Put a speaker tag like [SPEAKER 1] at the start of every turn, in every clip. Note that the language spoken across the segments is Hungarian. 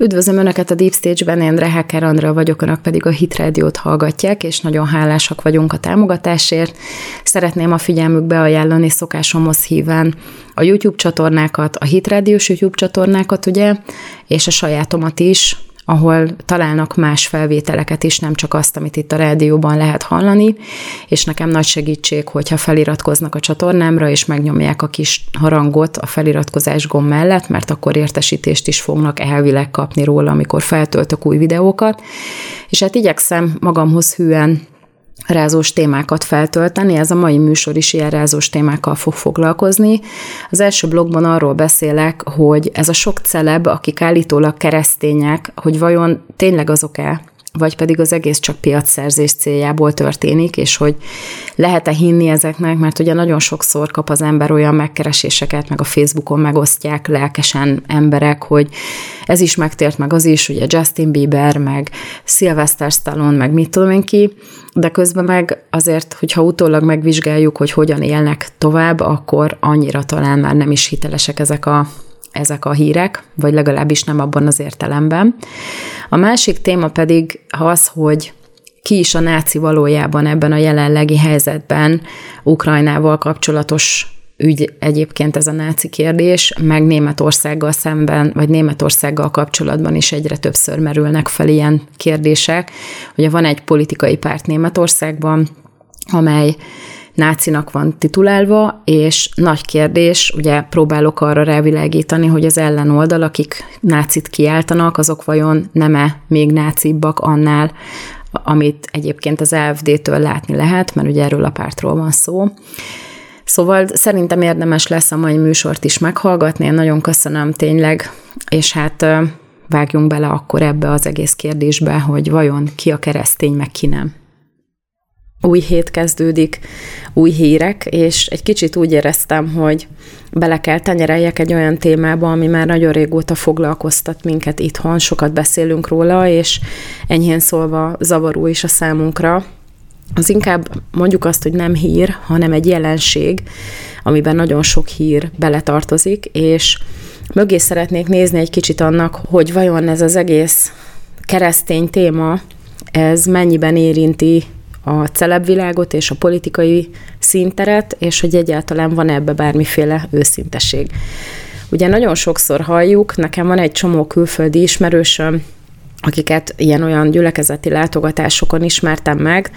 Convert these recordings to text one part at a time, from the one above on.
[SPEAKER 1] Üdvözlöm Önöket a Deep Stage-ben, én Reheker Andra vagyok, Önök pedig a Hit Radio-t hallgatják, és nagyon hálásak vagyunk a támogatásért. Szeretném a figyelmükbe ajánlani szokásomhoz híven a YouTube csatornákat, a Hit Radio-s YouTube csatornákat, ugye, és a sajátomat is, ahol találnak más felvételeket is, nem csak azt, amit itt a rádióban lehet hallani, és nekem nagy segítség, hogyha feliratkoznak a csatornámra, és megnyomják a kis harangot a feliratkozás gomb mellett, mert akkor értesítést is fognak elvileg kapni róla, amikor feltöltök új videókat. És hát igyekszem magamhoz hűen rázós témákat feltölteni. Ez a mai műsor is ilyen rázós témákkal fog foglalkozni. Az első blogban arról beszélek, hogy ez a sok celeb, akik állítólag keresztények, hogy vajon tényleg azok-e, vagy pedig az egész csak piacszerzés céljából történik, és hogy lehet-e hinni ezeknek, mert ugye nagyon sokszor kap az ember olyan megkereséseket, meg a Facebookon megosztják lelkesen emberek, hogy ez is megtért, meg az is, ugye Justin Bieber, meg Sylvester Stallone, meg mit tudom én ki, de közben meg azért, hogyha utólag megvizsgáljuk, hogy hogyan élnek tovább, akkor annyira talán már nem is hitelesek ezek a ezek a hírek, vagy legalábbis nem abban az értelemben. A másik téma pedig az, hogy ki is a náci valójában ebben a jelenlegi helyzetben Ukrajnával kapcsolatos ügy egyébként ez a náci kérdés, meg Németországgal szemben, vagy Németországgal kapcsolatban is egyre többször merülnek fel ilyen kérdések. Ugye van egy politikai párt Németországban, amely nácinak van titulálva, és nagy kérdés, ugye próbálok arra rávilágítani, hogy az ellenoldal, akik nácit kiáltanak, azok vajon nem-e még nácibbak annál, amit egyébként az AFD-től látni lehet, mert ugye erről a pártról van szó. Szóval szerintem érdemes lesz a mai műsort is meghallgatni, én nagyon köszönöm tényleg, és hát vágjunk bele akkor ebbe az egész kérdésbe, hogy vajon ki a keresztény, meg ki nem új hét kezdődik, új hírek, és egy kicsit úgy éreztem, hogy bele kell tenyereljek egy olyan témába, ami már nagyon régóta foglalkoztat minket itthon, sokat beszélünk róla, és enyhén szólva zavaró is a számunkra. Az inkább mondjuk azt, hogy nem hír, hanem egy jelenség, amiben nagyon sok hír beletartozik, és mögé szeretnék nézni egy kicsit annak, hogy vajon ez az egész keresztény téma, ez mennyiben érinti a celebvilágot és a politikai színteret, és hogy egyáltalán van ebbe bármiféle őszinteség. Ugye nagyon sokszor halljuk, nekem van egy csomó külföldi ismerősöm, akiket ilyen-olyan gyülekezeti látogatásokon ismertem meg,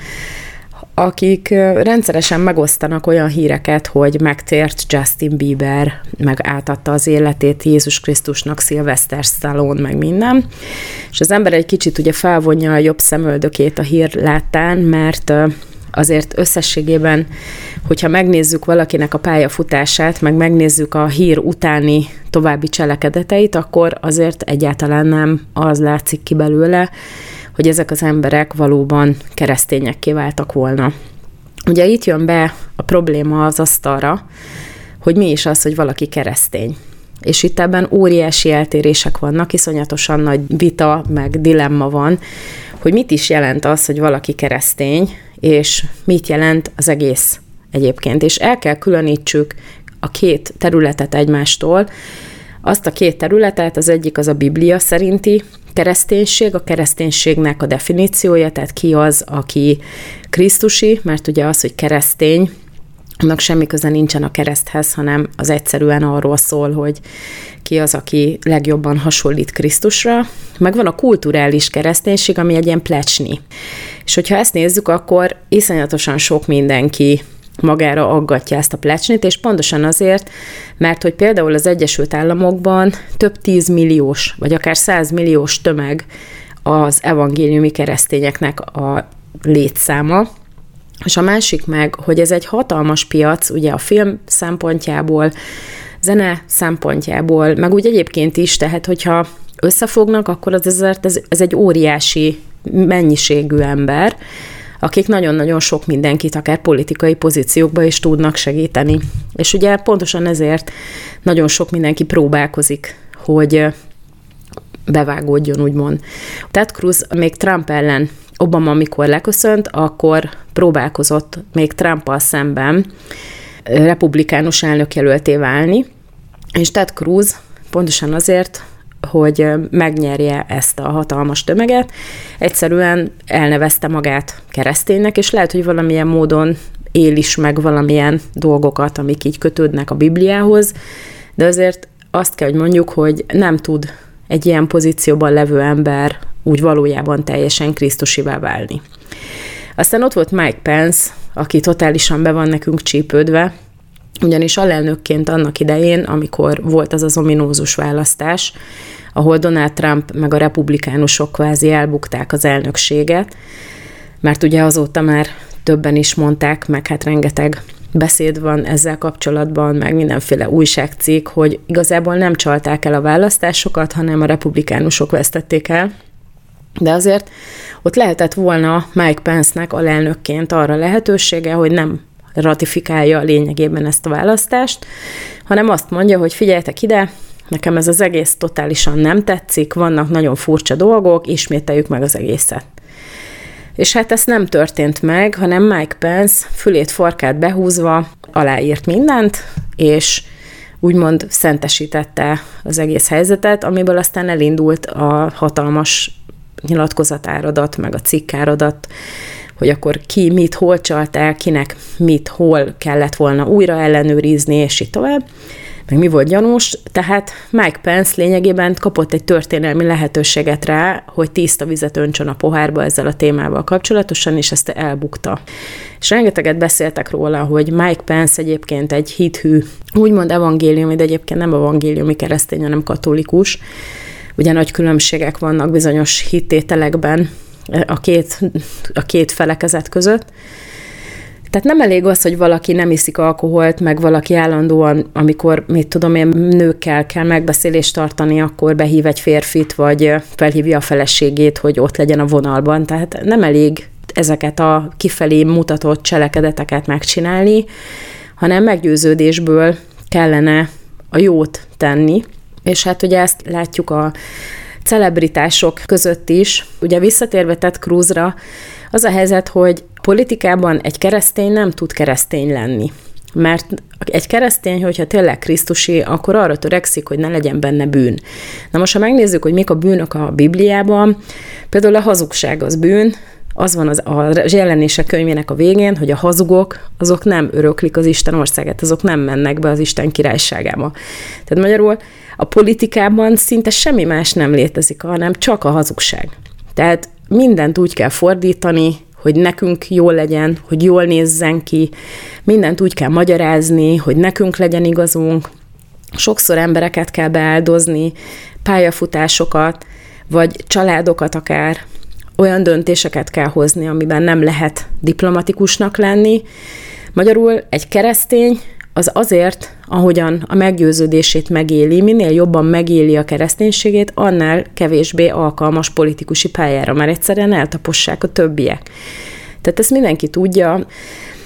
[SPEAKER 1] akik rendszeresen megosztanak olyan híreket, hogy megtért Justin Bieber, meg átadta az életét Jézus Krisztusnak, Sylvester Stallone, meg minden. És az ember egy kicsit ugye felvonja a jobb szemöldökét a hír láttán, mert azért összességében, hogyha megnézzük valakinek a pályafutását, meg megnézzük a hír utáni további cselekedeteit, akkor azért egyáltalán nem az látszik ki belőle, hogy ezek az emberek valóban keresztényekké váltak volna. Ugye itt jön be a probléma az asztalra, hogy mi is az, hogy valaki keresztény. És itt ebben óriási eltérések vannak, iszonyatosan nagy vita, meg dilemma van, hogy mit is jelent az, hogy valaki keresztény, és mit jelent az egész egyébként. És el kell különítsük a két területet egymástól, azt a két területet, az egyik az a Biblia szerinti kereszténység, a kereszténységnek a definíciója, tehát ki az, aki Krisztusi, mert ugye az, hogy keresztény, annak semmi köze nincsen a kereszthez, hanem az egyszerűen arról szól, hogy ki az, aki legjobban hasonlít Krisztusra. Meg van a kulturális kereszténység, ami egy ilyen plecsni. És hogyha ezt nézzük, akkor iszonyatosan sok mindenki magára aggatja ezt a plecsnit, és pontosan azért, mert hogy például az Egyesült Államokban több tízmilliós, vagy akár százmilliós tömeg az evangéliumi keresztényeknek a létszáma, és a másik meg, hogy ez egy hatalmas piac, ugye a film szempontjából, zene szempontjából, meg úgy egyébként is, tehát hogyha összefognak, akkor az ezért ez, ez egy óriási mennyiségű ember, akik nagyon-nagyon sok mindenkit, akár politikai pozíciókba is tudnak segíteni. És ugye pontosan ezért nagyon sok mindenki próbálkozik, hogy bevágódjon, úgymond. Ted Cruz még Trump ellen Obama, amikor leköszönt, akkor próbálkozott még Trumpal szemben republikánus elnökjelölté válni, és Ted Cruz pontosan azért hogy megnyerje ezt a hatalmas tömeget. Egyszerűen elnevezte magát kereszténynek, és lehet, hogy valamilyen módon él is meg valamilyen dolgokat, amik így kötődnek a Bibliához, de azért azt kell, hogy mondjuk, hogy nem tud egy ilyen pozícióban levő ember úgy valójában teljesen Krisztusivá válni. Aztán ott volt Mike Pence, aki totálisan be van nekünk csípődve, ugyanis alelnökként annak idején, amikor volt az az ominózus választás, ahol Donald Trump meg a republikánusok kvázi elbukták az elnökséget, mert ugye azóta már többen is mondták, meg hát rengeteg beszéd van ezzel kapcsolatban, meg mindenféle újságcikk, hogy igazából nem csalták el a választásokat, hanem a republikánusok vesztették el. De azért ott lehetett volna Mike Pence-nek alelnökként arra lehetősége, hogy nem ratifikálja lényegében ezt a választást, hanem azt mondja, hogy figyeljetek ide, nekem ez az egész totálisan nem tetszik, vannak nagyon furcsa dolgok, ismételjük meg az egészet. És hát ez nem történt meg, hanem Mike Pence fülét, farkát behúzva aláírt mindent, és úgymond szentesítette az egész helyzetet, amiből aztán elindult a hatalmas nyilatkozatáradat, meg a cikkáradat, hogy akkor ki mit hol csalt el, kinek mit hol kellett volna újra ellenőrizni, és így tovább meg mi volt gyanús, tehát Mike Pence lényegében kapott egy történelmi lehetőséget rá, hogy tiszta vizet öntsön a pohárba ezzel a témával kapcsolatosan, és ezt elbukta. És rengeteget beszéltek róla, hogy Mike Pence egyébként egy hithű, úgymond evangéliumi, de egyébként nem evangéliumi keresztény, hanem katolikus. Ugye nagy különbségek vannak bizonyos hittételekben a két, a két felekezet között, tehát nem elég az, hogy valaki nem iszik alkoholt, meg valaki állandóan, amikor, mit tudom én, nőkkel kell megbeszélést tartani, akkor behív egy férfit, vagy felhívja a feleségét, hogy ott legyen a vonalban. Tehát nem elég ezeket a kifelé mutatott cselekedeteket megcsinálni, hanem meggyőződésből kellene a jót tenni. És hát ugye ezt látjuk a celebritások között is. Ugye visszatérve Ted Cruzra, az a helyzet, hogy politikában egy keresztény nem tud keresztény lenni. Mert egy keresztény, hogyha tényleg Krisztusi, akkor arra törekszik, hogy ne legyen benne bűn. Na most, ha megnézzük, hogy mik a bűnök a Bibliában, például a hazugság az bűn, az van az, a jelenések könyvének a végén, hogy a hazugok, azok nem öröklik az Isten országát, azok nem mennek be az Isten királyságába. Tehát magyarul a politikában szinte semmi más nem létezik, hanem csak a hazugság. Tehát mindent úgy kell fordítani, hogy nekünk jól legyen, hogy jól nézzen ki, mindent úgy kell magyarázni, hogy nekünk legyen igazunk, sokszor embereket kell beáldozni, pályafutásokat, vagy családokat akár, olyan döntéseket kell hozni, amiben nem lehet diplomatikusnak lenni. Magyarul egy keresztény az azért, ahogyan a meggyőződését megéli, minél jobban megéli a kereszténységét, annál kevésbé alkalmas politikusi pályára, mert egyszerűen eltapossák a többiek. Tehát ezt mindenki tudja.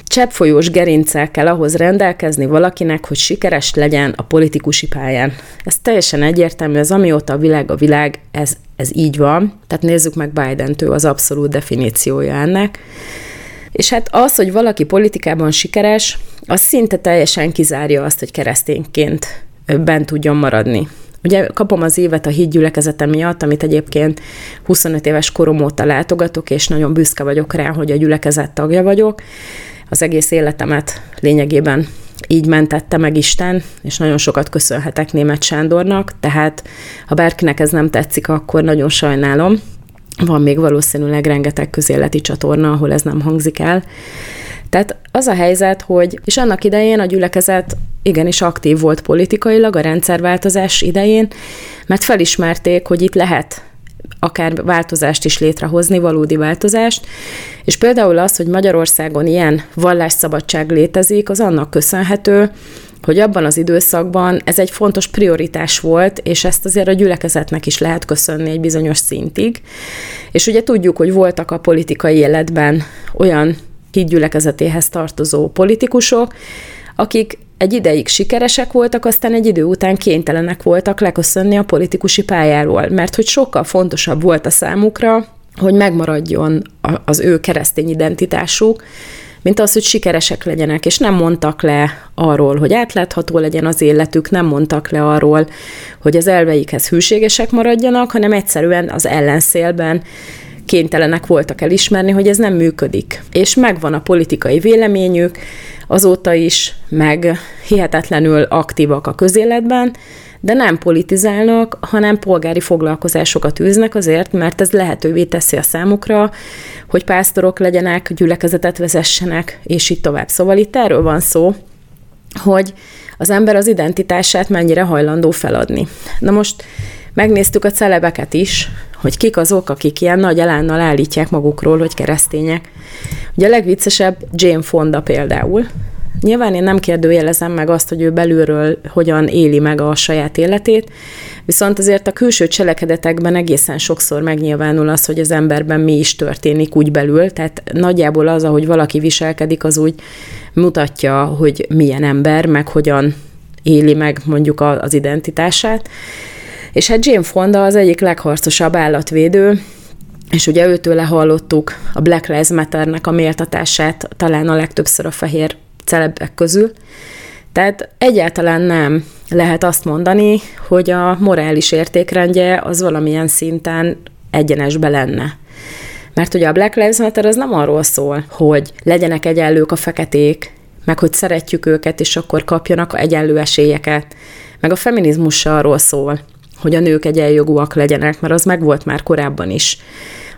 [SPEAKER 1] Cseppfolyós gerincel kell ahhoz rendelkezni valakinek, hogy sikeres legyen a politikusi pályán. Ez teljesen egyértelmű, ez amióta a világ a világ, ez, ez így van. Tehát nézzük meg Biden-t, ő az abszolút definíciója ennek. És hát az, hogy valaki politikában sikeres, az szinte teljesen kizárja azt, hogy keresztényként bent tudjon maradni. Ugye kapom az évet a hídgyülekezete miatt, amit egyébként 25 éves korom óta látogatok, és nagyon büszke vagyok rá, hogy a gyülekezet tagja vagyok. Az egész életemet lényegében így mentette meg Isten, és nagyon sokat köszönhetek német Sándornak, tehát ha bárkinek ez nem tetszik, akkor nagyon sajnálom, van még valószínűleg rengeteg közéleti csatorna, ahol ez nem hangzik el. Tehát az a helyzet, hogy, és annak idején a gyülekezet igenis aktív volt politikailag a rendszerváltozás idején, mert felismerték, hogy itt lehet akár változást is létrehozni, valódi változást, és például az, hogy Magyarországon ilyen vallásszabadság létezik, az annak köszönhető, hogy abban az időszakban ez egy fontos prioritás volt, és ezt azért a gyülekezetnek is lehet köszönni egy bizonyos szintig. És ugye tudjuk, hogy voltak a politikai életben olyan gyülekezetéhez tartozó politikusok, akik egy ideig sikeresek voltak, aztán egy idő után kénytelenek voltak leköszönni a politikusi pályáról, mert hogy sokkal fontosabb volt a számukra, hogy megmaradjon az ő keresztény identitásuk, mint az, hogy sikeresek legyenek, és nem mondtak le arról, hogy átlátható legyen az életük, nem mondtak le arról, hogy az elveikhez hűségesek maradjanak, hanem egyszerűen az ellenszélben kénytelenek voltak elismerni, hogy ez nem működik. És megvan a politikai véleményük, azóta is, meg hihetetlenül aktívak a közéletben, de nem politizálnak, hanem polgári foglalkozásokat űznek azért, mert ez lehetővé teszi a számukra, hogy pásztorok legyenek, gyülekezetet vezessenek, és így tovább. Szóval itt erről van szó, hogy az ember az identitását mennyire hajlandó feladni. Na most megnéztük a celebeket is, hogy kik azok, akik ilyen nagy elánnal állítják magukról, hogy keresztények. Ugye a legviccesebb Jane Fonda például, Nyilván én nem kérdőjelezem meg azt, hogy ő belülről hogyan éli meg a saját életét, viszont azért a külső cselekedetekben egészen sokszor megnyilvánul az, hogy az emberben mi is történik úgy belül, tehát nagyjából az, ahogy valaki viselkedik, az úgy mutatja, hogy milyen ember, meg hogyan éli meg mondjuk az identitását. És hát Jane Fonda az egyik legharcosabb állatvédő, és ugye őtőle hallottuk a Black Lives Matter-nek a méltatását, talán a legtöbbször a fehér celebek közül. Tehát egyáltalán nem lehet azt mondani, hogy a morális értékrendje az valamilyen szinten egyenesbe lenne. Mert ugye a Black Lives Matter az nem arról szól, hogy legyenek egyenlők a feketék, meg hogy szeretjük őket, és akkor kapjanak egyenlő esélyeket. Meg a feminizmus arról szól, hogy a nők egyenjogúak legyenek, mert az megvolt már korábban is.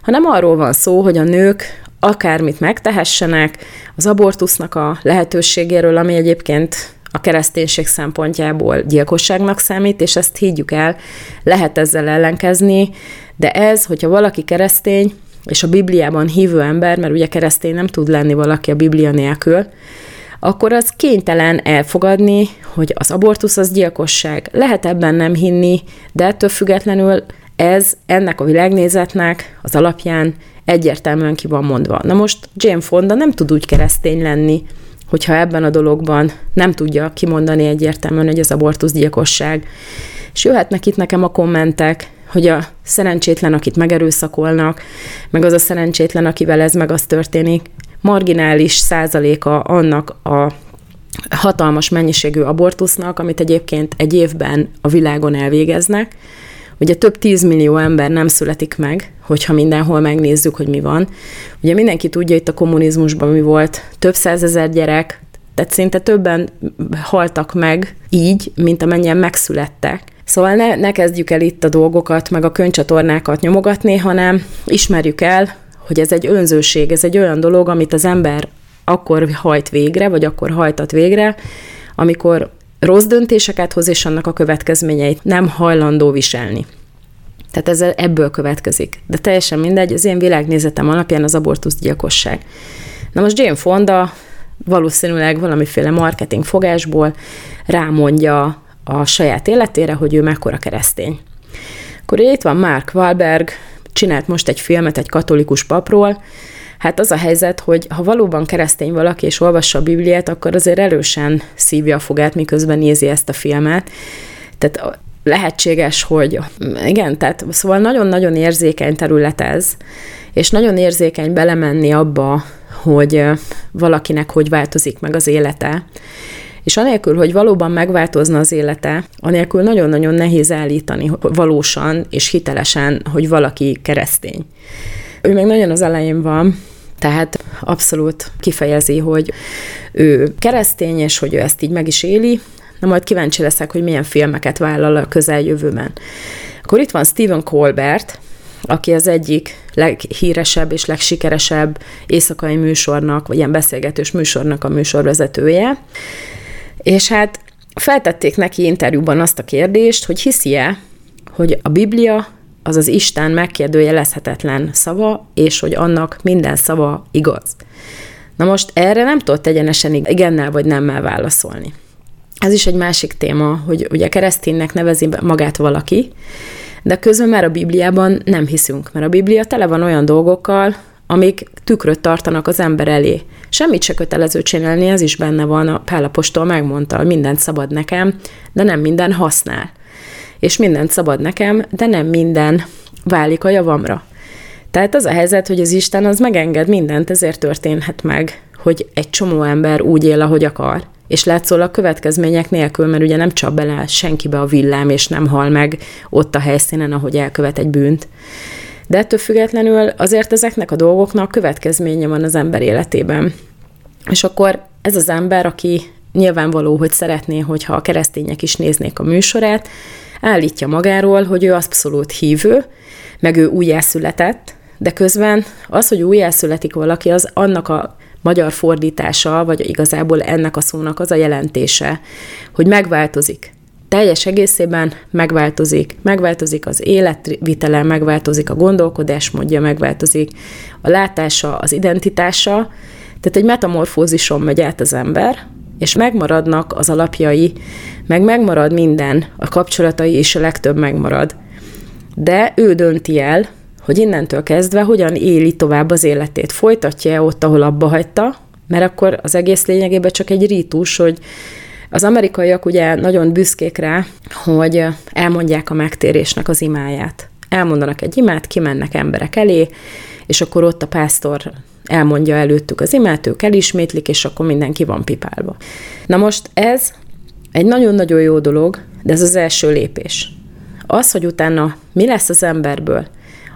[SPEAKER 1] Hanem arról van szó, hogy a nők akármit megtehessenek, az abortusznak a lehetőségéről, ami egyébként a kereszténység szempontjából gyilkosságnak számít, és ezt higgyük el, lehet ezzel ellenkezni, de ez, hogyha valaki keresztény, és a Bibliában hívő ember, mert ugye keresztény nem tud lenni valaki a Biblia nélkül, akkor az kénytelen elfogadni, hogy az abortusz az gyilkosság. Lehet ebben nem hinni, de ettől függetlenül ez ennek a világnézetnek az alapján egyértelműen ki van mondva. Na most Jane Fonda nem tud úgy keresztény lenni, hogyha ebben a dologban nem tudja kimondani egyértelműen, hogy az abortusz gyilkosság. És jöhetnek itt nekem a kommentek, hogy a szerencsétlen, akit megerőszakolnak, meg az a szerencsétlen, akivel ez meg az történik, marginális százaléka annak a hatalmas mennyiségű abortusznak, amit egyébként egy évben a világon elvégeznek, Ugye több tízmillió ember nem születik meg, hogyha mindenhol megnézzük, hogy mi van. Ugye mindenki tudja itt a kommunizmusban mi volt, több százezer gyerek, tehát szinte többen haltak meg így, mint amennyien megszülettek. Szóval ne, ne kezdjük el itt a dolgokat, meg a könycsatornákat nyomogatni, hanem ismerjük el, hogy ez egy önzőség, ez egy olyan dolog, amit az ember akkor hajt végre, vagy akkor hajtat végre, amikor rossz döntéseket hoz, és annak a következményeit nem hajlandó viselni. Tehát ez ebből következik. De teljesen mindegy, az én világnézetem alapján az abortusz gyilkosság. Na most Jane Fonda valószínűleg valamiféle marketing fogásból rámondja a saját életére, hogy ő mekkora keresztény. Akkor itt van Mark Wahlberg, csinált most egy filmet egy katolikus papról, Hát az a helyzet, hogy ha valóban keresztény valaki és olvassa a Bibliát, akkor azért erősen szívja a fogát, miközben nézi ezt a filmet. Tehát lehetséges, hogy igen, tehát szóval nagyon-nagyon érzékeny terület ez, és nagyon érzékeny belemenni abba, hogy valakinek hogy változik meg az élete. És anélkül, hogy valóban megváltozna az élete, anélkül nagyon-nagyon nehéz állítani valósan és hitelesen, hogy valaki keresztény. Ő még nagyon az elején van, tehát abszolút kifejezi, hogy ő keresztény, és hogy ő ezt így meg is éli. Na majd kíváncsi leszek, hogy milyen filmeket vállal a közeljövőben. Akkor itt van Stephen Colbert, aki az egyik leghíresebb és legsikeresebb éjszakai műsornak, vagy ilyen beszélgetős műsornak a műsorvezetője. És hát feltették neki interjúban azt a kérdést, hogy hiszi-e, hogy a Biblia az az Isten megkérdőjelezhetetlen szava, és hogy annak minden szava igaz. Na most erre nem tudott egyenesen igennel vagy nemmel válaszolni. Ez is egy másik téma, hogy ugye kereszténynek nevezi magát valaki, de közben már a Bibliában nem hiszünk, mert a Biblia tele van olyan dolgokkal, amik tükröt tartanak az ember elé. Semmit se kötelező csinálni, ez is benne van, a Pálapostól megmondta, hogy mindent szabad nekem, de nem minden használ és mindent szabad nekem, de nem minden válik a javamra. Tehát az a helyzet, hogy az Isten az megenged mindent, ezért történhet meg, hogy egy csomó ember úgy él, ahogy akar, és látszólag következmények nélkül, mert ugye nem csap bele senkibe a villám, és nem hal meg ott a helyszínen, ahogy elkövet egy bűnt. De ettől függetlenül azért ezeknek a dolgoknak következménye van az ember életében. És akkor ez az ember, aki nyilvánvaló, hogy szeretné, hogyha a keresztények is néznék a műsorát, állítja magáról, hogy ő abszolút hívő, meg ő újjászületett, de közben az, hogy újjászületik valaki, az annak a magyar fordítása, vagy igazából ennek a szónak az a jelentése, hogy megváltozik. Teljes egészében megváltozik. Megváltozik az életvitele, megváltozik a gondolkodásmódja, megváltozik a látása, az identitása. Tehát egy metamorfózison megy át az ember, és megmaradnak az alapjai, meg megmarad minden, a kapcsolatai és a legtöbb megmarad. De ő dönti el, hogy innentől kezdve hogyan éli tovább az életét. Folytatja-e ott, ahol abba hagyta, mert akkor az egész lényegében csak egy rítus, hogy az amerikaiak ugye nagyon büszkék rá, hogy elmondják a megtérésnek az imáját. Elmondanak egy imát, kimennek emberek elé, és akkor ott a pásztor elmondja előttük az imát, ők elismétlik, és akkor mindenki van pipálva. Na most ez egy nagyon-nagyon jó dolog, de ez az első lépés. Az, hogy utána mi lesz az emberből,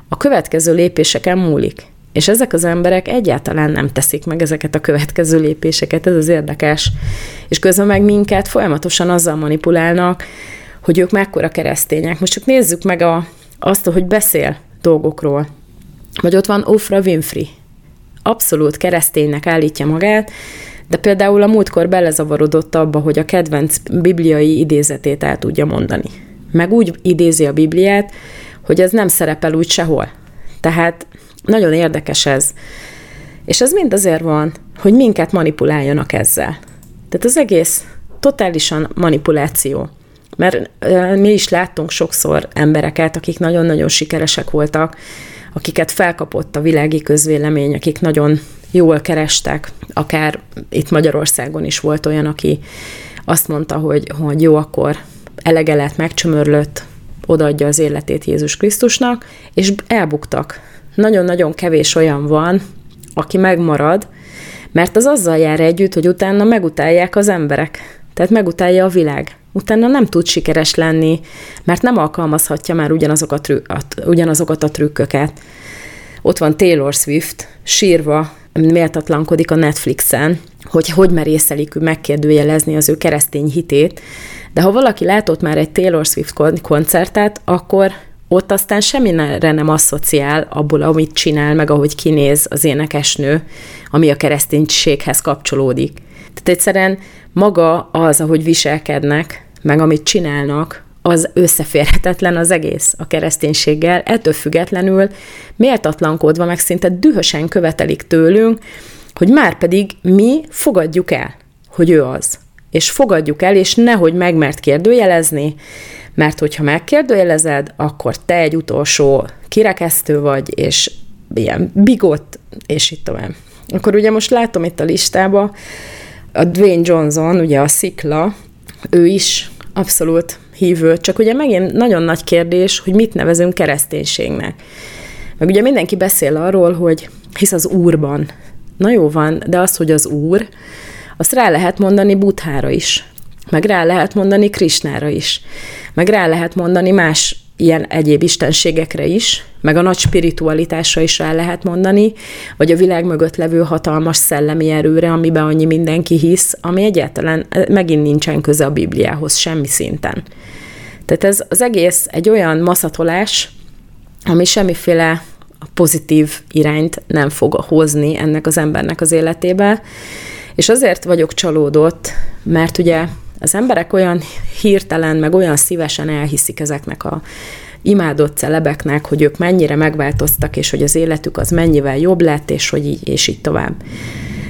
[SPEAKER 1] a következő lépéseken múlik. És ezek az emberek egyáltalán nem teszik meg ezeket a következő lépéseket, ez az érdekes. És közben meg minket folyamatosan azzal manipulálnak, hogy ők mekkora keresztények. Most csak nézzük meg a, azt, hogy beszél dolgokról. Vagy ott van Oprah Winfrey. Abszolút kereszténynek állítja magát, de például a múltkor belezavarodott abba, hogy a kedvenc bibliai idézetét el tudja mondani. Meg úgy idézi a Bibliát, hogy ez nem szerepel úgy sehol. Tehát nagyon érdekes ez. És ez mind azért van, hogy minket manipuláljanak ezzel. Tehát az egész totálisan manipuláció. Mert mi is láttunk sokszor embereket, akik nagyon-nagyon sikeresek voltak, akiket felkapott a világi közvélemény, akik nagyon jól kerestek, akár itt Magyarországon is volt olyan, aki azt mondta, hogy, hogy jó, akkor elege lett, megcsömörlött, odaadja az életét Jézus Krisztusnak, és elbuktak. Nagyon-nagyon kevés olyan van, aki megmarad, mert az azzal jár együtt, hogy utána megutálják az emberek. Tehát megutálja a világ. Utána nem tud sikeres lenni, mert nem alkalmazhatja már ugyanazokat, ugyanazokat a trükköket. Ott van Taylor Swift, sírva méltatlankodik a Netflixen, hogy hogy merészelik megkérdőjelezni az ő keresztény hitét, de ha valaki látott már egy Taylor Swift koncertet, akkor ott aztán semmire nem asszociál abból, amit csinál, meg ahogy kinéz az énekesnő, ami a kereszténységhez kapcsolódik. Tehát egyszerűen maga az, ahogy viselkednek, meg amit csinálnak, az összeférhetetlen az egész a kereszténységgel, ettől függetlenül méltatlankodva, meg szinte dühösen követelik tőlünk, hogy már pedig mi fogadjuk el, hogy ő az és fogadjuk el, és nehogy megmert kérdőjelezni, mert hogyha megkérdőjelezed, akkor te egy utolsó kirekesztő vagy, és ilyen bigott, és itt tovább. Akkor ugye most látom itt a listába, a Dwayne Johnson, ugye a szikla, ő is abszolút hívő, csak ugye megint nagyon nagy kérdés, hogy mit nevezünk kereszténységnek. Meg ugye mindenki beszél arról, hogy hisz az úrban. Na jó van, de az, hogy az úr, azt rá lehet mondani Buthára is, meg rá lehet mondani Krisnára is, meg rá lehet mondani más ilyen egyéb istenségekre is, meg a nagy spiritualitásra is rá lehet mondani, vagy a világ mögött levő hatalmas szellemi erőre, amiben annyi mindenki hisz, ami egyáltalán eh, megint nincsen köze a Bibliához semmi szinten. Tehát ez az egész egy olyan maszatolás, ami semmiféle pozitív irányt nem fog hozni ennek az embernek az életébe, és azért vagyok csalódott, mert ugye az emberek olyan hirtelen, meg olyan szívesen elhiszik ezeknek a imádott celebeknek, hogy ők mennyire megváltoztak, és hogy az életük az mennyivel jobb lett, és hogy így, és így tovább.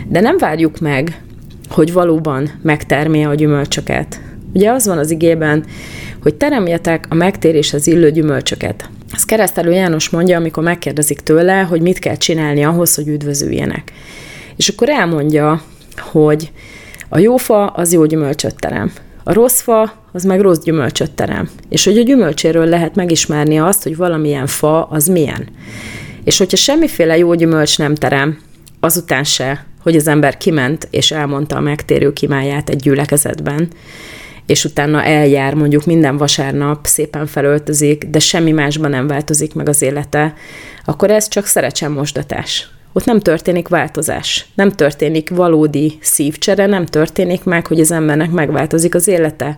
[SPEAKER 1] De nem várjuk meg, hogy valóban megtermélje a gyümölcsöket. Ugye az van az igében, hogy teremjetek a megtéréshez illő gyümölcsöket. Ez keresztelő János mondja, amikor megkérdezik tőle, hogy mit kell csinálni ahhoz, hogy üdvözüljenek. És akkor elmondja hogy a jó fa az jó gyümölcsöt terem, a rossz fa az meg rossz gyümölcsöt terem. És hogy a gyümölcséről lehet megismerni azt, hogy valamilyen fa az milyen. És hogyha semmiféle jó gyümölcs nem terem, azután se hogy az ember kiment és elmondta a megtérő kimáját egy gyülekezetben, és utána eljár, mondjuk minden vasárnap szépen felöltözik, de semmi másban nem változik meg az élete, akkor ez csak szerecsemosdatás. Ott nem történik változás, nem történik valódi szívcsere, nem történik meg, hogy az embernek megváltozik az élete.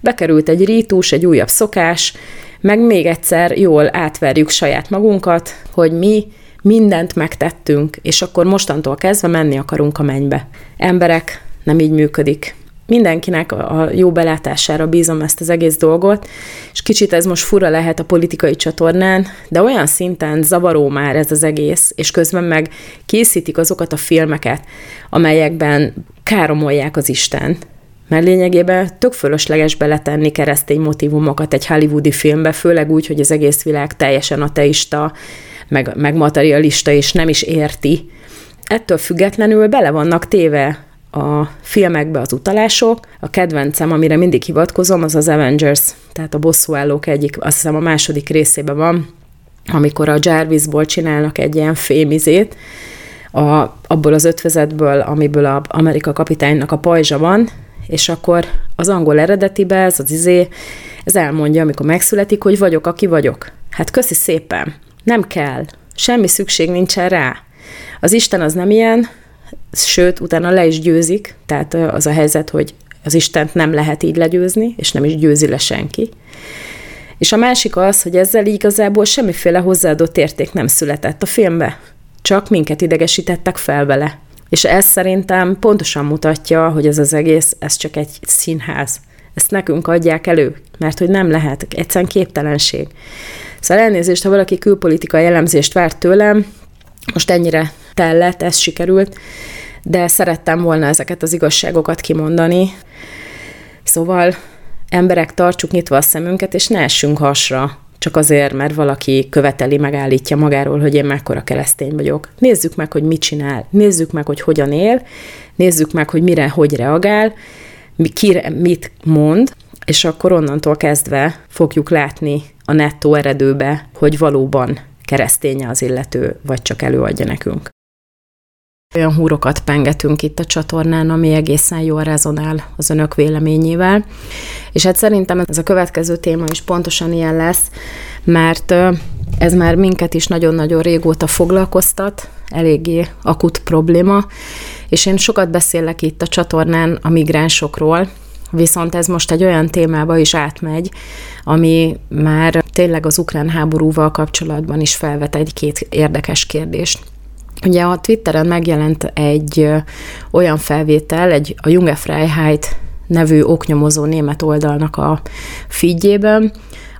[SPEAKER 1] Bekerült egy rítus, egy újabb szokás, meg még egyszer jól átverjük saját magunkat, hogy mi mindent megtettünk, és akkor mostantól kezdve menni akarunk a mennybe. Emberek, nem így működik mindenkinek a jó belátására bízom ezt az egész dolgot, és kicsit ez most fura lehet a politikai csatornán, de olyan szinten zavaró már ez az egész, és közben meg készítik azokat a filmeket, amelyekben káromolják az Isten, mert lényegében tök fölösleges beletenni keresztény motivumokat egy hollywoodi filmbe, főleg úgy, hogy az egész világ teljesen ateista, meg, meg materialista, és nem is érti. Ettől függetlenül bele vannak téve a filmekbe az utalások. A kedvencem, amire mindig hivatkozom, az az Avengers, tehát a bosszúállók egyik, azt hiszem a második részében van, amikor a Jarvisból csinálnak egy ilyen fémizét, a, abból az ötvezetből, amiből a Amerika kapitánynak a pajzsa van, és akkor az angol eredetibe ez az izé, ez elmondja, amikor megszületik, hogy vagyok, aki vagyok. Hát köszi szépen, nem kell, semmi szükség nincsen rá. Az Isten az nem ilyen, sőt, utána le is győzik, tehát az a helyzet, hogy az Istent nem lehet így legyőzni, és nem is győzi le senki. És a másik az, hogy ezzel igazából semmiféle hozzáadott érték nem született a filmbe, csak minket idegesítettek fel vele. És ez szerintem pontosan mutatja, hogy ez az egész, ez csak egy színház. Ezt nekünk adják elő, mert hogy nem lehet, egyszerűen képtelenség. Szóval elnézést, ha valaki külpolitikai elemzést várt tőlem, most ennyire tellett, ez sikerült, de szerettem volna ezeket az igazságokat kimondani. Szóval emberek, tartsuk nyitva a szemünket, és ne essünk hasra, csak azért, mert valaki követeli, megállítja magáról, hogy én mekkora keresztény vagyok. Nézzük meg, hogy mit csinál, nézzük meg, hogy hogyan él, nézzük meg, hogy mire, hogy reagál, kire, mit mond, és akkor onnantól kezdve fogjuk látni a nettó eredőbe, hogy valóban kereszténye az illető, vagy csak előadja nekünk. Olyan húrokat pengetünk itt a csatornán, ami egészen jól rezonál az önök véleményével. És hát szerintem ez a következő téma is pontosan ilyen lesz, mert ez már minket is nagyon-nagyon régóta foglalkoztat, eléggé akut probléma, és én sokat beszélek itt a csatornán a migránsokról, viszont ez most egy olyan témába is átmegy, ami már tényleg az ukrán háborúval kapcsolatban is felvet egy-két érdekes kérdést. Ugye a Twitteren megjelent egy olyan felvétel, egy a Junge Freiheit nevű oknyomozó német oldalnak a figyében,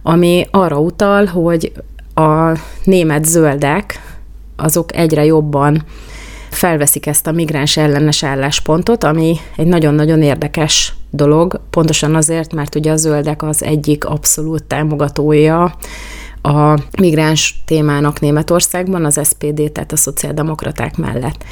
[SPEAKER 1] ami arra utal, hogy a német zöldek azok egyre jobban felveszik ezt a migráns ellenes álláspontot, ami egy nagyon-nagyon érdekes dolog, pontosan azért, mert ugye a zöldek az egyik abszolút támogatója a migráns témának Németországban, az SPD, tehát a szociáldemokraták mellett.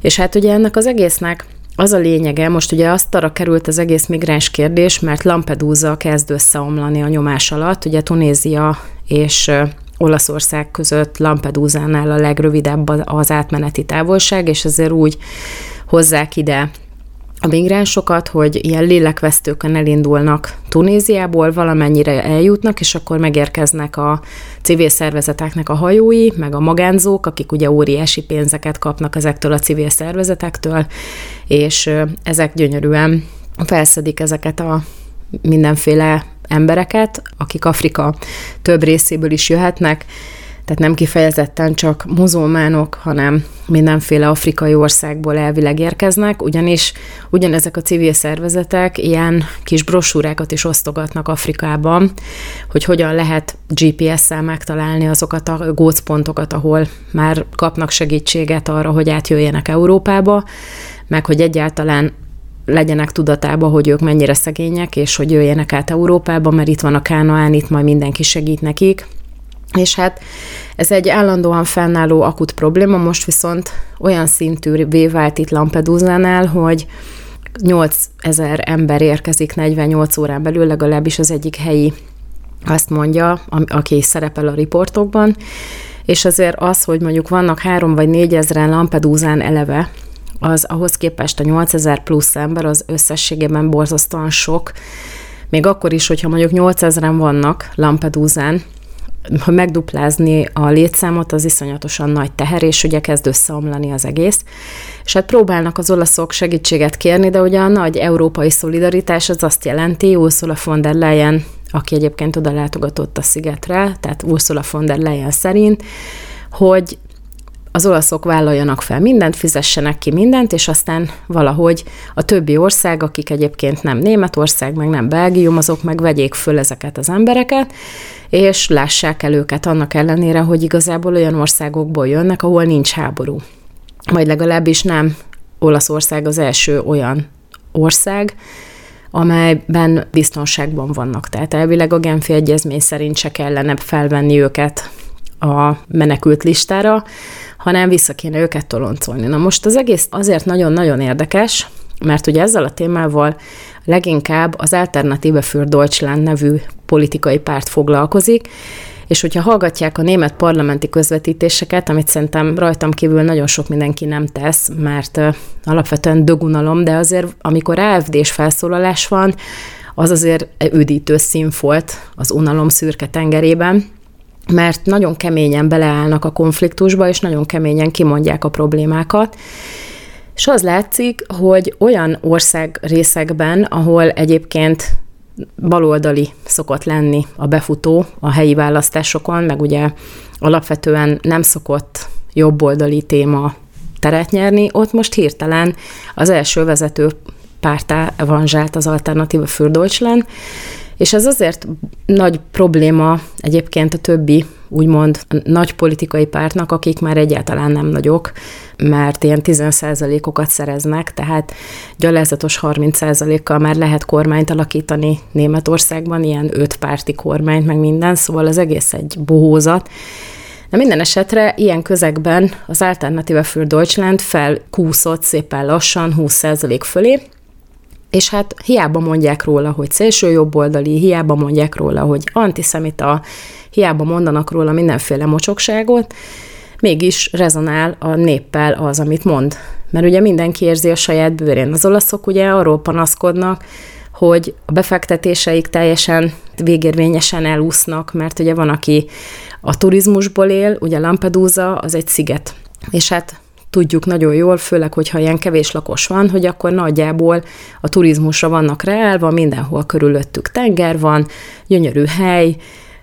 [SPEAKER 1] És hát ugye ennek az egésznek az a lényege, most ugye azt arra került az egész migráns kérdés, mert Lampedusa kezd összeomlani a nyomás alatt, ugye Tunézia és Olaszország között Lampedusánál a legrövidebb az átmeneti távolság, és ezért úgy hozzák ide a migránsokat, hogy ilyen lélekvesztőkön elindulnak Tunéziából, valamennyire eljutnak, és akkor megérkeznek a civil szervezeteknek a hajói, meg a magánzók, akik ugye óriási pénzeket kapnak ezektől a civil szervezetektől, és ezek gyönyörűen felszedik ezeket a mindenféle embereket, akik Afrika több részéből is jöhetnek, tehát nem kifejezetten csak muzulmánok, hanem mindenféle afrikai országból elvileg érkeznek, ugyanis ugyanezek a civil szervezetek ilyen kis brosúrákat is osztogatnak Afrikában, hogy hogyan lehet GPS-szel megtalálni azokat a gócpontokat, ahol már kapnak segítséget arra, hogy átjöjjenek Európába, meg hogy egyáltalán legyenek tudatában, hogy ők mennyire szegények, és hogy jöjjenek át Európába, mert itt van a Kánaán, itt majd mindenki segít nekik. És hát ez egy állandóan fennálló akut probléma, most viszont olyan szintű vált itt Lampedusánál, hogy 8000 ember érkezik 48 órán belül, legalábbis az egyik helyi azt mondja, aki szerepel a riportokban, és azért az, hogy mondjuk vannak három vagy négy ezeren Lampedusán eleve, az ahhoz képest a 8000 plusz ember az összességében borzasztóan sok, még akkor is, hogyha mondjuk 8000-en vannak Lampedusán, megduplázni a létszámot, az iszonyatosan nagy teher, és ugye kezd összeomlani az egész. És hát próbálnak az olaszok segítséget kérni, de ugye a nagy európai szolidaritás az azt jelenti, Ursula von der Leyen, aki egyébként oda látogatott a szigetre, tehát Ursula von der Leyen szerint, hogy az olaszok vállaljanak fel mindent, fizessenek ki mindent, és aztán valahogy a többi ország, akik egyébként nem Németország, meg nem Belgium, azok meg vegyék föl ezeket az embereket, és lássák el őket annak ellenére, hogy igazából olyan országokból jönnek, ahol nincs háború. Vagy legalábbis nem Olaszország az első olyan ország, amelyben biztonságban vannak. Tehát elvileg a Genfi Egyezmény szerint se kellene felvenni őket a menekült listára, hanem vissza kéne őket toloncolni. Na most az egész azért nagyon-nagyon érdekes, mert ugye ezzel a témával leginkább az Alternative für Deutschland nevű politikai párt foglalkozik, és hogyha hallgatják a német parlamenti közvetítéseket, amit szerintem rajtam kívül nagyon sok mindenki nem tesz, mert alapvetően dögunalom, de azért amikor AFD-s felszólalás van, az azért üdítő színfolt az unalom szürke tengerében, mert nagyon keményen beleállnak a konfliktusba, és nagyon keményen kimondják a problémákat, és az látszik, hogy olyan ország részekben, ahol egyébként baloldali szokott lenni a befutó a helyi választásokon, meg ugye alapvetően nem szokott jobboldali téma teret nyerni, ott most hirtelen az első vezető pártá evanzsált az Alternatíva für Deutschland, és ez azért nagy probléma egyébként a többi úgymond nagy politikai pártnak, akik már egyáltalán nem nagyok, mert ilyen 10%-okat szereznek, tehát gyalázatos 30%-kal már lehet kormányt alakítani Németországban, ilyen öt párti kormányt, meg minden, szóval az egész egy bohózat. De minden esetre ilyen közegben az Alternative für Deutschland felkúszott szépen lassan 20% fölé, és hát hiába mondják róla, hogy szélső jobboldali, hiába mondják róla, hogy antiszemita, hiába mondanak róla mindenféle mocsokságot, mégis rezonál a néppel az, amit mond. Mert ugye mindenki érzi a saját bőrén. Az olaszok ugye arról panaszkodnak, hogy a befektetéseik teljesen végérvényesen elúsznak, mert ugye van, aki a turizmusból él, ugye Lampedusa az egy sziget. És hát tudjuk nagyon jól, főleg, hogyha ilyen kevés lakos van, hogy akkor nagyjából a turizmusra vannak reálva, mindenhol körülöttük tenger van, gyönyörű hely,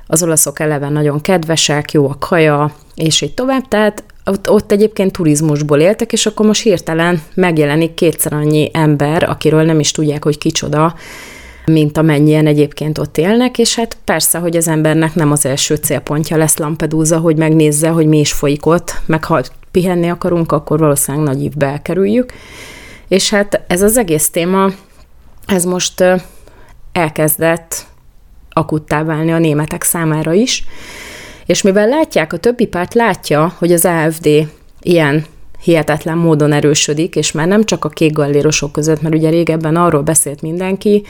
[SPEAKER 1] az olaszok eleve nagyon kedvesek, jó a kaja, és így tovább, tehát ott, ott egyébként turizmusból éltek, és akkor most hirtelen megjelenik kétszer annyi ember, akiről nem is tudják, hogy kicsoda, mint amennyien egyébként ott élnek, és hát persze, hogy az embernek nem az első célpontja lesz Lampedusa, hogy megnézze, hogy mi is folyik ott, meg ha pihenni akarunk, akkor valószínűleg nagy ívbe elkerüljük. És hát ez az egész téma, ez most elkezdett akuttá válni a németek számára is, és mivel látják, a többi párt látja, hogy az AFD ilyen hihetetlen módon erősödik, és már nem csak a kék gallérosok között, mert ugye régebben arról beszélt mindenki,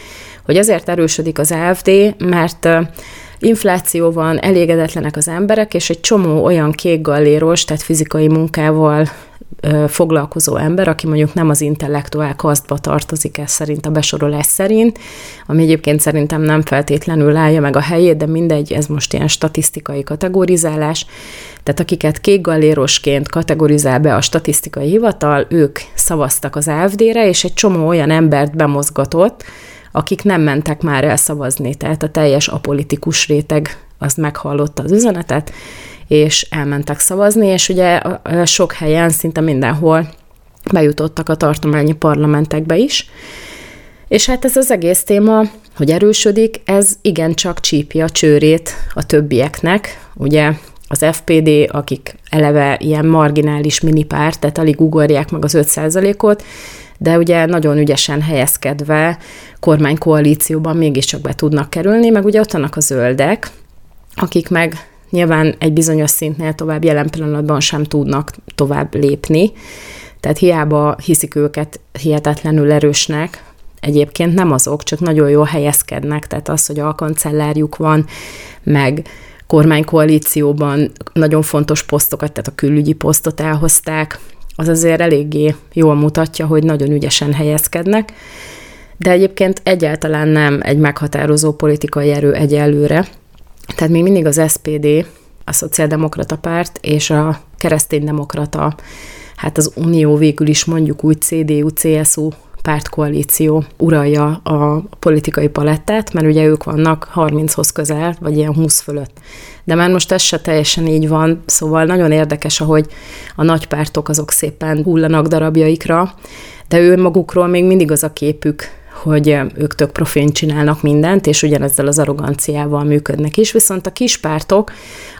[SPEAKER 1] hogy azért erősödik az AFD, mert infláció van, elégedetlenek az emberek, és egy csomó olyan kék galléros, tehát fizikai munkával foglalkozó ember, aki mondjuk nem az intellektuál kasztba tartozik ez szerint a besorolás szerint, ami egyébként szerintem nem feltétlenül állja meg a helyét, de mindegy, ez most ilyen statisztikai kategorizálás. Tehát akiket kékgallérosként kategorizál be a statisztikai hivatal, ők szavaztak az AFD-re, és egy csomó olyan embert bemozgatott, akik nem mentek már el szavazni, tehát a teljes apolitikus réteg az meghallotta az üzenetet, és elmentek szavazni, és ugye sok helyen, szinte mindenhol bejutottak a tartományi parlamentekbe is. És hát ez az egész téma, hogy erősödik, ez igencsak csípja a csőrét a többieknek. Ugye az FPD, akik eleve ilyen marginális minipárt, tehát alig ugorják meg az 5%-ot, de ugye nagyon ügyesen helyezkedve kormánykoalícióban mégiscsak be tudnak kerülni, meg ugye ott vannak a zöldek, akik meg nyilván egy bizonyos szintnél tovább jelen pillanatban sem tudnak tovább lépni, tehát hiába hiszik őket hihetetlenül erősnek, egyébként nem azok, csak nagyon jól helyezkednek, tehát az, hogy alkancellárjuk van, meg kormánykoalícióban nagyon fontos posztokat, tehát a külügyi posztot elhozták, az azért eléggé jól mutatja, hogy nagyon ügyesen helyezkednek, de egyébként egyáltalán nem egy meghatározó politikai erő egyelőre. Tehát még mindig az SPD, a Szociáldemokrata Párt és a Kereszténydemokrata, hát az Unió végül is mondjuk úgy CDU, CSU pártkoalíció uralja a politikai palettát, mert ugye ők vannak 30-hoz közel, vagy ilyen 20 fölött. De már most ez se teljesen így van, szóval nagyon érdekes, ahogy a nagy pártok azok szépen hullanak darabjaikra, de ő magukról még mindig az a képük, hogy ők tök profén csinálnak mindent, és ugyanezzel az arroganciával működnek is, viszont a kis pártok,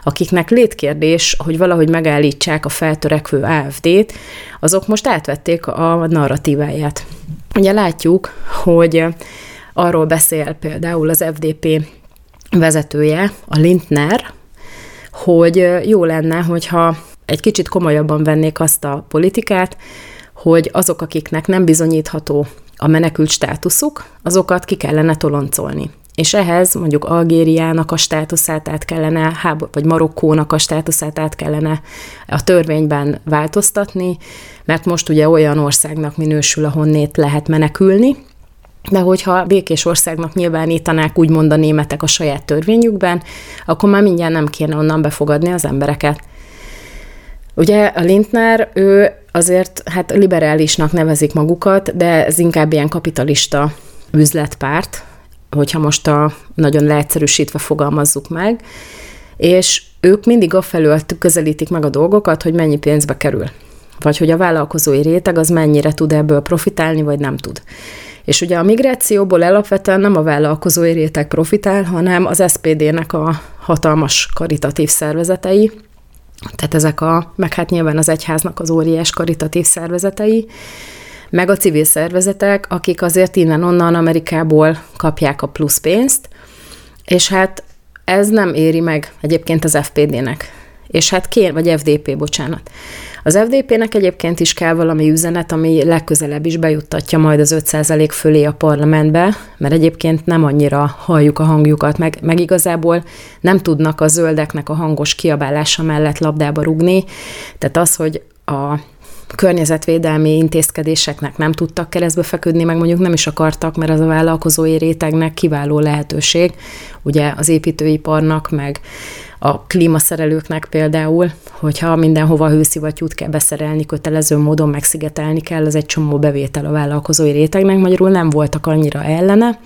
[SPEAKER 1] akiknek létkérdés, hogy valahogy megállítsák a feltörekvő AFD-t, azok most átvették a narratíváját. Ugye látjuk, hogy arról beszél például az FDP vezetője, a Lindner, hogy jó lenne, hogyha egy kicsit komolyabban vennék azt a politikát, hogy azok, akiknek nem bizonyítható a menekült státuszuk, azokat ki kellene toloncolni. És ehhez mondjuk Algériának a státuszát át kellene, vagy Marokkónak a státuszát át kellene a törvényben változtatni, mert most ugye olyan országnak minősül, ahonnét lehet menekülni, de hogyha békés országnak nyilvánítanák úgymond a németek a saját törvényükben, akkor már mindjárt nem kéne onnan befogadni az embereket. Ugye a Lindner, ő azért hát liberálisnak nevezik magukat, de ez inkább ilyen kapitalista üzletpárt, hogyha most a nagyon leegyszerűsítve fogalmazzuk meg, és ők mindig afelől közelítik meg a dolgokat, hogy mennyi pénzbe kerül. Vagy hogy a vállalkozói réteg az mennyire tud ebből profitálni, vagy nem tud. És ugye a migrációból alapvetően nem a vállalkozói réteg profitál, hanem az SPD-nek a hatalmas karitatív szervezetei, tehát ezek a, meg hát nyilván az egyháznak az óriás karitatív szervezetei, meg a civil szervezetek, akik azért innen-onnan Amerikából kapják a plusz pénzt, és hát ez nem éri meg egyébként az FPD-nek. És hát kér, vagy FDP, bocsánat. Az FDP-nek egyébként is kell valami üzenet, ami legközelebb is bejuttatja majd az 5% fölé a parlamentbe, mert egyébként nem annyira halljuk a hangjukat, meg, meg igazából nem tudnak a zöldeknek a hangos kiabálása mellett labdába rugni. Tehát az, hogy a környezetvédelmi intézkedéseknek nem tudtak keresztbe feküdni, meg mondjuk nem is akartak, mert az a vállalkozói rétegnek kiváló lehetőség, ugye az építőiparnak, meg a klímaszerelőknek például, hogyha mindenhova hőszivattyút kell beszerelni, kötelező módon megszigetelni kell, az egy csomó bevétel a vállalkozói rétegnek, magyarul nem voltak annyira ellene.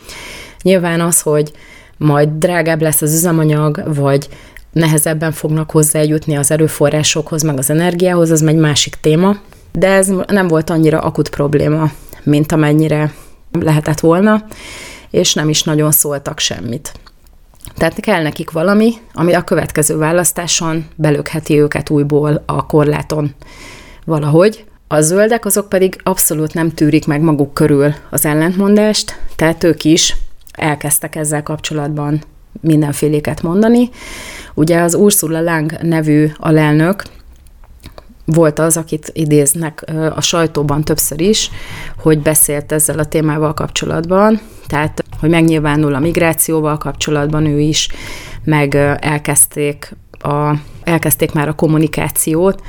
[SPEAKER 1] Nyilván az, hogy majd drágább lesz az üzemanyag, vagy nehezebben fognak hozzájutni az erőforrásokhoz, meg az energiához, az egy másik téma, de ez nem volt annyira akut probléma, mint amennyire lehetett volna, és nem is nagyon szóltak semmit. Tehát kell nekik valami, ami a következő választáson belökheti őket újból a korláton valahogy. A zöldek azok pedig abszolút nem tűrik meg maguk körül az ellentmondást, tehát ők is elkezdtek ezzel kapcsolatban mindenféléket mondani. Ugye az Ursula Lang nevű alelnök volt az, akit idéznek a sajtóban többször is, hogy beszélt ezzel a témával kapcsolatban, tehát hogy megnyilvánul a migrációval kapcsolatban ő is, meg elkezdték, a, elkezdték már a kommunikációt,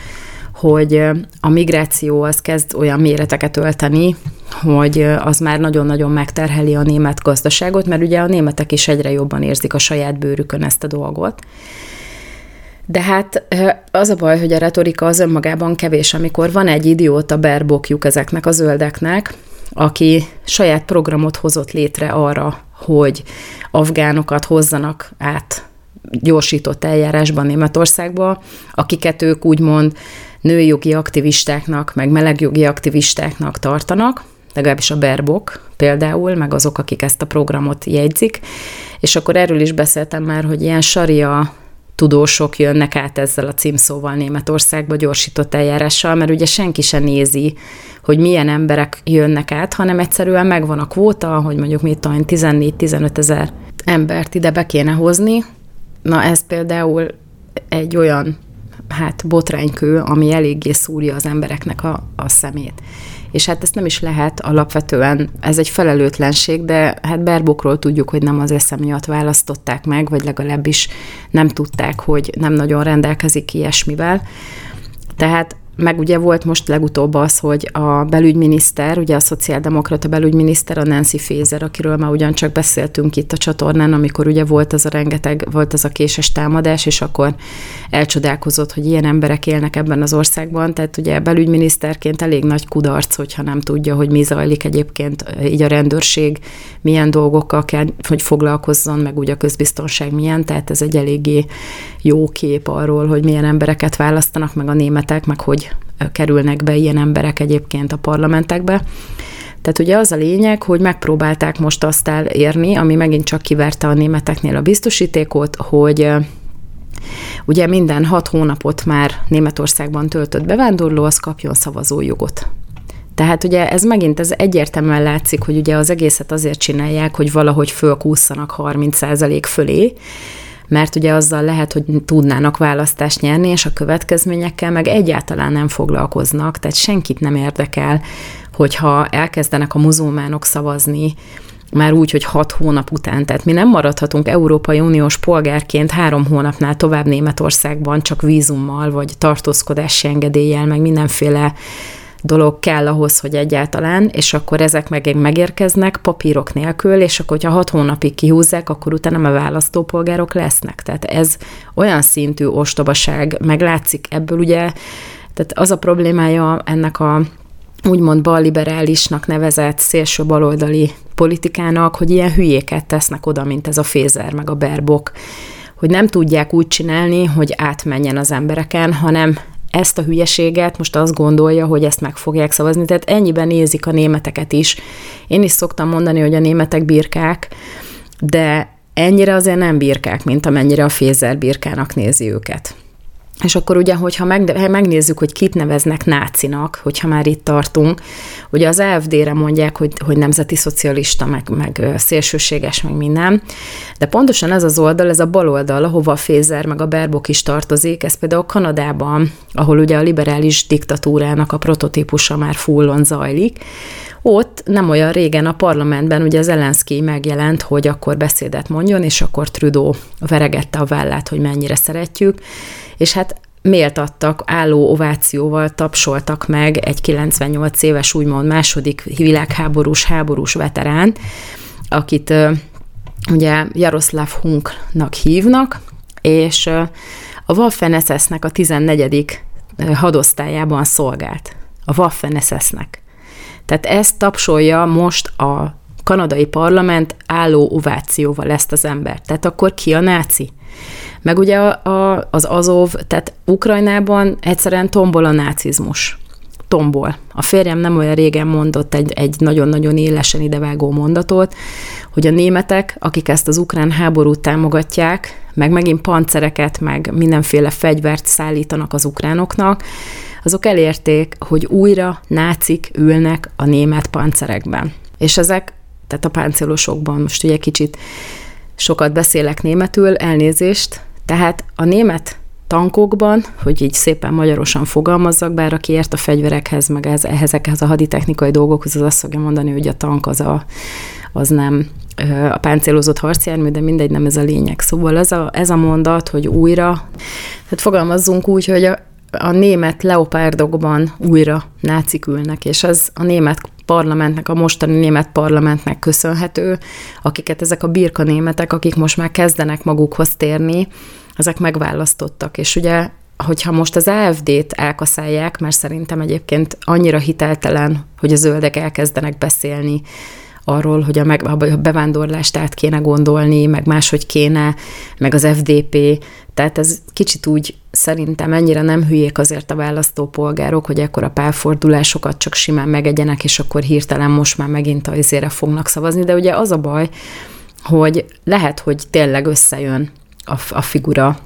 [SPEAKER 1] hogy a migráció az kezd olyan méreteket ölteni, hogy az már nagyon-nagyon megterheli a német gazdaságot, mert ugye a németek is egyre jobban érzik a saját bőrükön ezt a dolgot. De hát az a baj, hogy a retorika az önmagában kevés, amikor van egy idióta berbokjuk ezeknek a zöldeknek, aki saját programot hozott létre arra, hogy afgánokat hozzanak át gyorsított eljárásban Németországba, akiket ők úgymond női jogi aktivistáknak, meg melegjogi aktivistáknak tartanak, legalábbis a Berbok például, meg azok, akik ezt a programot jegyzik, és akkor erről is beszéltem már, hogy ilyen saria tudósok jönnek át ezzel a címszóval Németországba gyorsított eljárással, mert ugye senki se nézi, hogy milyen emberek jönnek át, hanem egyszerűen megvan a kvóta, hogy mondjuk mit tudom, 14-15 ezer embert ide be kéne hozni. Na ez például egy olyan hát botránykő, ami eléggé szúrja az embereknek a, a szemét és hát ezt nem is lehet alapvetően, ez egy felelőtlenség, de hát Berbokról tudjuk, hogy nem az eszem miatt választották meg, vagy legalábbis nem tudták, hogy nem nagyon rendelkezik ilyesmivel. Tehát meg ugye volt most legutóbb az, hogy a belügyminiszter, ugye a szociáldemokrata belügyminiszter, a Nancy Faeser, akiről már ugyancsak beszéltünk itt a csatornán, amikor ugye volt az a rengeteg, volt az a késes támadás, és akkor elcsodálkozott, hogy ilyen emberek élnek ebben az országban, tehát ugye belügyminiszterként elég nagy kudarc, hogyha nem tudja, hogy mi zajlik egyébként így a rendőrség, milyen dolgokkal kell, hogy foglalkozzon, meg ugye a közbiztonság milyen, tehát ez egy eléggé jó kép arról, hogy milyen embereket választanak, meg a németek, meg hogy kerülnek be ilyen emberek egyébként a parlamentekbe. Tehát ugye az a lényeg, hogy megpróbálták most azt elérni, ami megint csak kiverte a németeknél a biztosítékot, hogy ugye minden hat hónapot már Németországban töltött bevándorló, az kapjon szavazójogot. Tehát ugye ez megint ez egyértelműen látszik, hogy ugye az egészet azért csinálják, hogy valahogy fölkúszanak 30% fölé, mert ugye azzal lehet, hogy tudnának választást nyerni, és a következményekkel meg egyáltalán nem foglalkoznak, tehát senkit nem érdekel, hogyha elkezdenek a muzulmánok szavazni, már úgy, hogy hat hónap után. Tehát mi nem maradhatunk Európai Uniós polgárként három hónapnál tovább Németországban, csak vízummal, vagy tartózkodási engedéllyel, meg mindenféle dolog kell ahhoz, hogy egyáltalán, és akkor ezek meg megérkeznek papírok nélkül, és akkor, hogyha hat hónapig kihúzzák, akkor utána a választópolgárok lesznek. Tehát ez olyan szintű ostobaság, meglátszik ebből ugye, tehát az a problémája ennek a úgymond balliberálisnak nevezett szélső baloldali politikának, hogy ilyen hülyéket tesznek oda, mint ez a Fézer, meg a Berbok, hogy nem tudják úgy csinálni, hogy átmenjen az embereken, hanem ezt a hülyeséget most azt gondolja, hogy ezt meg fogják szavazni. Tehát ennyiben nézik a németeket is. Én is szoktam mondani, hogy a németek birkák, de ennyire azért nem birkák, mint amennyire a Fézer birkának nézi őket. És akkor ugye, hogyha megnézzük, hogy kit neveznek nácinak, hogyha már itt tartunk, ugye az AFD-re mondják, hogy, hogy nemzeti szocialista, meg, meg szélsőséges, meg minden, de pontosan ez az oldal, ez a bal oldal, ahova a Fézer, meg a Berbok is tartozik, ez például Kanadában, ahol ugye a liberális diktatúrának a prototípusa már fullon zajlik, ott nem olyan régen a parlamentben ugye Zelenszky megjelent, hogy akkor beszédet mondjon, és akkor Trudeau veregette a vállát, hogy mennyire szeretjük, és hát méltattak, álló ovációval tapsoltak meg egy 98 éves, úgymond második világháborús, háborús veterán, akit ugye Jaroszláv Hunknak hívnak, és a Waffen SS-nek a 14. hadosztályában szolgált. A Waffen SS-nek. Tehát ezt tapsolja most a kanadai parlament álló ovációval ezt az embert. Tehát akkor ki a náci? Meg ugye a, az Azov, tehát Ukrajnában egyszerűen tombol a nácizmus. Tombol. A férjem nem olyan régen mondott egy, egy nagyon-nagyon élesen idevágó mondatot, hogy a németek, akik ezt az ukrán háborút támogatják, meg megint pancereket, meg mindenféle fegyvert szállítanak az ukránoknak, azok elérték, hogy újra nácik ülnek a német pancerekben. És ezek, tehát a páncélosokban, most ugye kicsit sokat beszélek németül, elnézést, tehát a német tankokban, hogy így szépen magyarosan fogalmazzak, bár aki ért a fegyverekhez, meg ez, ezekhez a haditechnikai dolgokhoz, az azt fogja mondani, hogy a tank az, a, az nem a páncélozott harcjármű, de mindegy, nem ez a lényeg. Szóval ez a, ez a mondat, hogy újra, tehát fogalmazzunk úgy, hogy a, a német leopárdokban újra nácik ülnek, és ez a német parlamentnek, a mostani német parlamentnek köszönhető, akiket ezek a birka németek, akik most már kezdenek magukhoz térni, ezek megválasztottak. És ugye, hogyha most az AFD-t elkaszálják, mert szerintem egyébként annyira hiteltelen, hogy a zöldek elkezdenek beszélni arról, hogy a, meg, a bevándorlást át kéne gondolni, meg máshogy kéne, meg az FDP, tehát ez kicsit úgy szerintem ennyire nem hülyék azért a választópolgárok, hogy ekkor a pálfordulásokat csak simán megegyenek, és akkor hirtelen most már megint a izére fognak szavazni, de ugye az a baj, hogy lehet, hogy tényleg összejön a, a figura,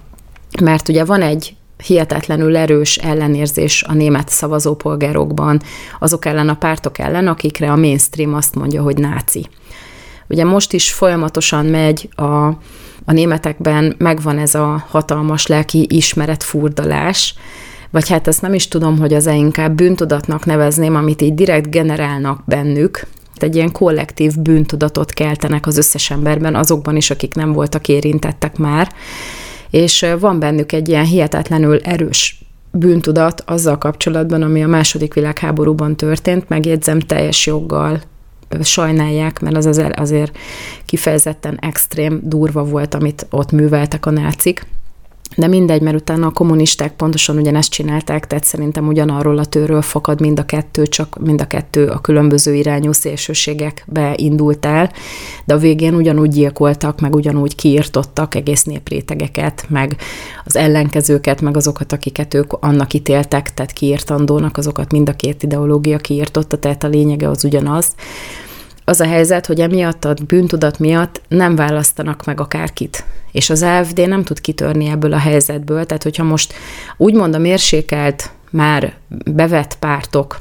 [SPEAKER 1] mert ugye van egy hihetetlenül erős ellenérzés a német szavazópolgárokban azok ellen a pártok ellen, akikre a mainstream azt mondja, hogy náci. Ugye most is folyamatosan megy a, a németekben, megvan ez a hatalmas lelki ismeretfurdalás, vagy hát ezt nem is tudom, hogy az-e inkább bűntudatnak nevezném, amit így direkt generálnak bennük, egy ilyen kollektív bűntudatot keltenek az összes emberben, azokban is, akik nem voltak érintettek már, és van bennük egy ilyen hihetetlenül erős bűntudat azzal kapcsolatban, ami a második világháborúban történt, megjegyzem teljes joggal sajnálják, mert az azért kifejezetten extrém, durva volt, amit ott műveltek a nácik. De mindegy, mert utána a kommunisták pontosan ugyanezt csinálták, tehát szerintem ugyanarról a tőről fakad mind a kettő, csak mind a kettő a különböző irányú szélsőségekbe indult el, de a végén ugyanúgy gyilkoltak, meg ugyanúgy kiirtottak egész néprétegeket, meg az ellenkezőket, meg azokat, akiket ők annak ítéltek, tehát kiírtandónak, azokat mind a két ideológia kiirtotta, tehát a lényege az ugyanaz. Az a helyzet, hogy emiatt a bűntudat miatt nem választanak meg akárkit. És az AFD nem tud kitörni ebből a helyzetből, tehát hogyha most úgymond a mérsékelt, már bevett pártok,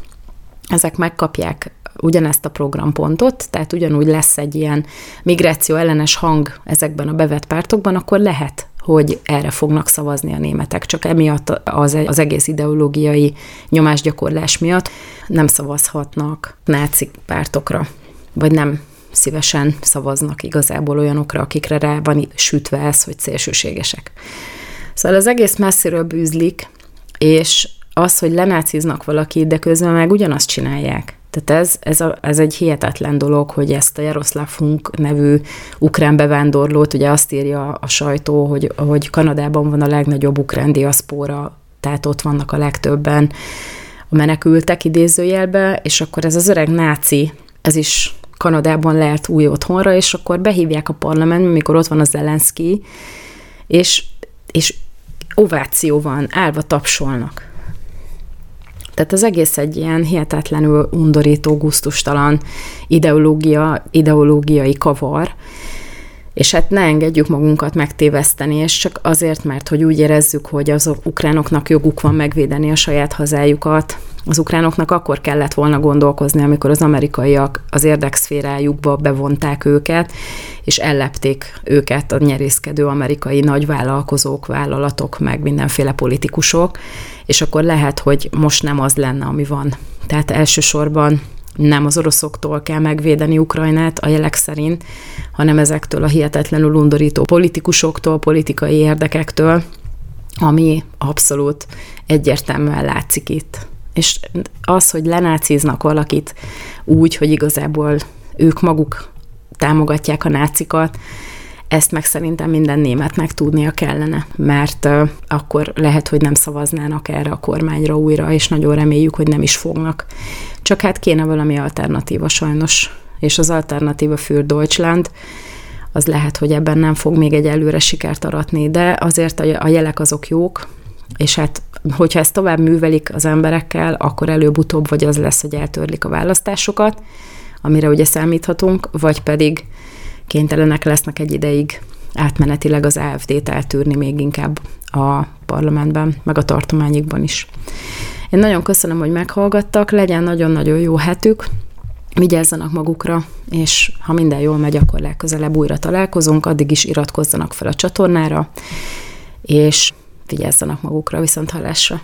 [SPEAKER 1] ezek megkapják ugyanezt a programpontot, tehát ugyanúgy lesz egy ilyen migráció ellenes hang ezekben a bevett pártokban, akkor lehet, hogy erre fognak szavazni a németek. Csak emiatt az, az egész ideológiai nyomásgyakorlás miatt nem szavazhatnak náci pártokra vagy nem szívesen szavaznak igazából olyanokra, akikre rá van sütve ez, hogy szélsőségesek. Szóval az egész messziről bűzlik, és az, hogy lenáciznak valaki, de közben meg ugyanazt csinálják. Tehát ez, ez, a, ez egy hihetetlen dolog, hogy ezt a Jaroszláv Funk nevű ukrán bevándorlót, ugye azt írja a sajtó, hogy, hogy Kanadában van a legnagyobb ukrán diaszpóra, tehát ott vannak a legtöbben a menekültek idézőjelbe, és akkor ez az öreg náci, ez is Kanadában lehet új otthonra, és akkor behívják a parlamentbe, mikor ott van az Zelenszky, és, és ováció van, állva tapsolnak. Tehát az egész egy ilyen hihetetlenül undorító, guztustalan ideológia, ideológiai kavar, és hát ne engedjük magunkat megtéveszteni, és csak azért, mert hogy úgy érezzük, hogy az ukránoknak joguk van megvédeni a saját hazájukat, az ukránoknak akkor kellett volna gondolkozni, amikor az amerikaiak az érdekszférájukba bevonták őket, és ellepték őket a nyerészkedő amerikai nagyvállalkozók, vállalatok, meg mindenféle politikusok, és akkor lehet, hogy most nem az lenne, ami van. Tehát elsősorban nem az oroszoktól kell megvédeni Ukrajnát a jelek szerint, hanem ezektől a hihetetlenül undorító politikusoktól, politikai érdekektől, ami abszolút egyértelműen látszik itt. És az, hogy lenáciznak valakit úgy, hogy igazából ők maguk támogatják a nácikat, ezt meg szerintem minden németnek tudnia kellene, mert akkor lehet, hogy nem szavaznának erre a kormányra újra, és nagyon reméljük, hogy nem is fognak. Csak hát kéne valami alternatíva sajnos, és az alternatíva für Deutschland, az lehet, hogy ebben nem fog még egy előre sikert aratni, de azért a jelek azok jók, és hát hogyha ezt tovább művelik az emberekkel, akkor előbb-utóbb vagy az lesz, hogy eltörlik a választásokat, amire ugye számíthatunk, vagy pedig kénytelenek lesznek egy ideig átmenetileg az AFD-t eltűrni még inkább a parlamentben, meg a tartományikban is. Én nagyon köszönöm, hogy meghallgattak, legyen nagyon-nagyon jó hetük, vigyázzanak magukra, és ha minden jól megy, akkor legközelebb újra találkozunk, addig is iratkozzanak fel a csatornára, és vigyázzanak magukra, viszont hallásra.